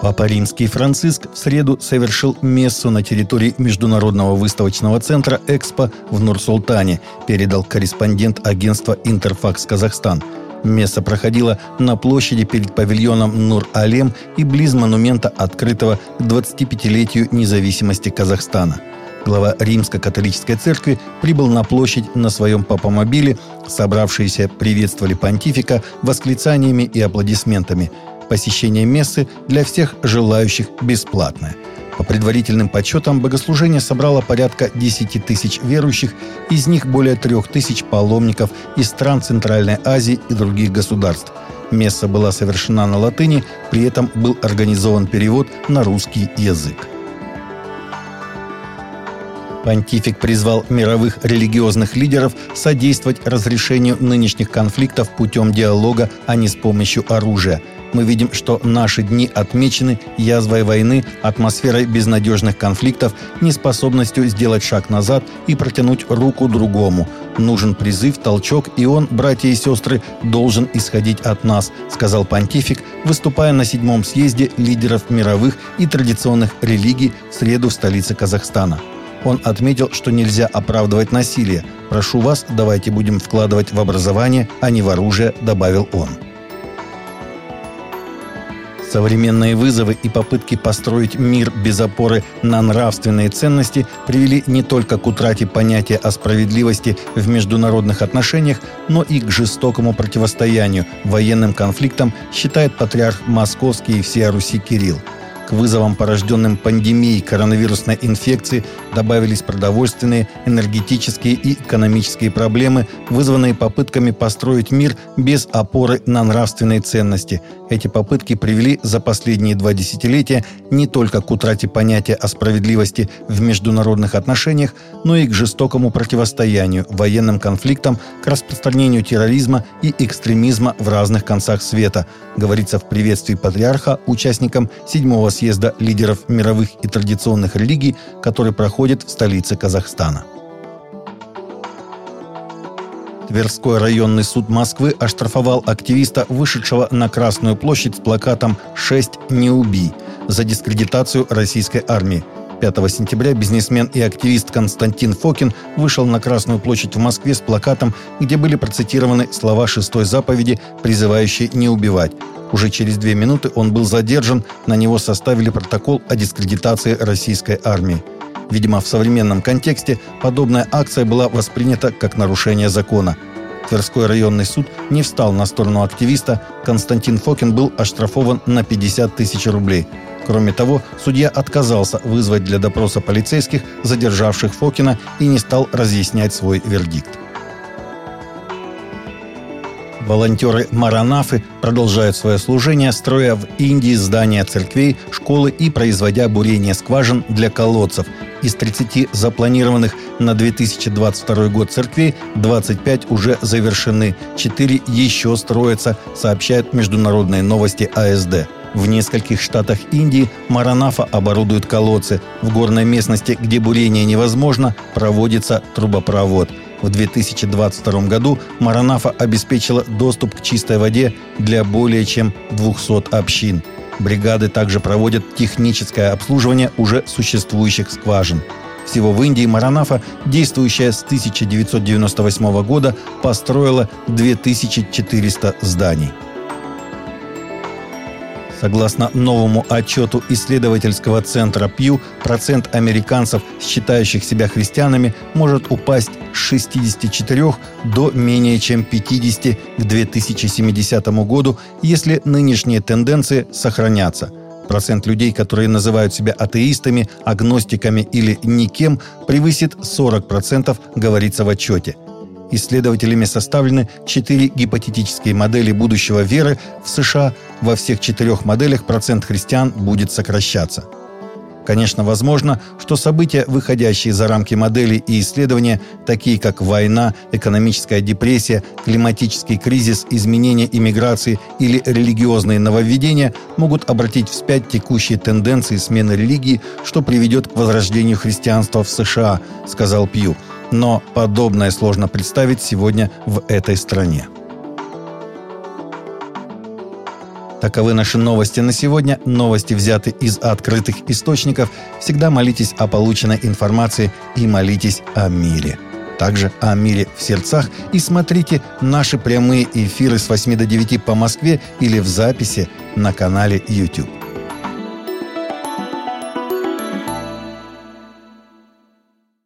Папа Римский Франциск в среду совершил мессу на территории Международного выставочного центра «Экспо» в Нур-Султане, передал корреспондент агентства «Интерфакс Казахстан». Месса проходила на площади перед павильоном Нур-Алем и близ монумента, открытого к 25-летию независимости Казахстана. Глава Римско-католической церкви прибыл на площадь на своем папомобиле. Собравшиеся приветствовали понтифика восклицаниями и аплодисментами – посещение мессы для всех желающих бесплатное. По предварительным подсчетам, богослужение собрало порядка 10 тысяч верующих, из них более 3 тысяч паломников из стран Центральной Азии и других государств. Месса была совершена на латыни, при этом был организован перевод на русский язык. Понтифик призвал мировых религиозных лидеров содействовать разрешению нынешних конфликтов путем диалога, а не с помощью оружия – мы видим, что наши дни отмечены язвой войны, атмосферой безнадежных конфликтов, неспособностью сделать шаг назад и протянуть руку другому. Нужен призыв, толчок, и он, братья и сестры, должен исходить от нас, сказал понтифик, выступая на седьмом съезде лидеров мировых и традиционных религий в среду в столице Казахстана. Он отметил, что нельзя оправдывать насилие. «Прошу вас, давайте будем вкладывать в образование, а не в оружие», добавил он. Современные вызовы и попытки построить мир без опоры на нравственные ценности привели не только к утрате понятия о справедливости в международных отношениях, но и к жестокому противостоянию военным конфликтам, считает патриарх Московский и всея Руси Кирилл. К вызовам, порожденным пандемией коронавирусной инфекции, добавились продовольственные, энергетические и экономические проблемы, вызванные попытками построить мир без опоры на нравственные ценности. Эти попытки привели за последние два десятилетия не только к утрате понятия о справедливости в международных отношениях, но и к жестокому противостоянию, военным конфликтам, к распространению терроризма и экстремизма в разных концах света, говорится в приветствии патриарха участникам седьмого съезда лидеров мировых и традиционных религий, который проходит в столице Казахстана. Тверской районный суд Москвы оштрафовал активиста, вышедшего на Красную площадь с плакатом «6 не убий» за дискредитацию российской армии. 5 сентября бизнесмен и активист Константин Фокин вышел на Красную площадь в Москве с плакатом, где были процитированы слова шестой заповеди, призывающие не убивать. Уже через две минуты он был задержан, на него составили протокол о дискредитации российской армии. Видимо, в современном контексте подобная акция была воспринята как нарушение закона. Тверской районный суд не встал на сторону активиста, Константин Фокин был оштрафован на 50 тысяч рублей. Кроме того, судья отказался вызвать для допроса полицейских, задержавших Фокина, и не стал разъяснять свой вердикт. Волонтеры Маранафы продолжают свое служение, строя в Индии здания церквей, школы и производя бурение скважин для колодцев. Из 30 запланированных на 2022 год церквей 25 уже завершены, 4 еще строятся, сообщают международные новости АСД. В нескольких штатах Индии Маранафа оборудуют колодцы. В горной местности, где бурение невозможно, проводится трубопровод – в 2022 году Маранафа обеспечила доступ к чистой воде для более чем 200 общин. Бригады также проводят техническое обслуживание уже существующих скважин. Всего в Индии Маранафа, действующая с 1998 года, построила 2400 зданий. Согласно новому отчету исследовательского центра Пью, процент американцев, считающих себя христианами, может упасть с 64 до менее чем 50 к 2070 году, если нынешние тенденции сохранятся – Процент людей, которые называют себя атеистами, агностиками или никем, превысит 40%, говорится в отчете – Исследователями составлены четыре гипотетические модели будущего веры в США. Во всех четырех моделях процент христиан будет сокращаться. Конечно, возможно, что события, выходящие за рамки моделей и исследования, такие как война, экономическая депрессия, климатический кризис, изменение иммиграции или религиозные нововведения, могут обратить вспять текущие тенденции смены религии, что приведет к возрождению христианства в США, сказал Пью но подобное сложно представить сегодня в этой стране. Таковы наши новости на сегодня. Новости взяты из открытых источников. Всегда молитесь о полученной информации и молитесь о мире. Также о мире в сердцах и смотрите наши прямые эфиры с 8 до 9 по Москве или в записи на канале YouTube.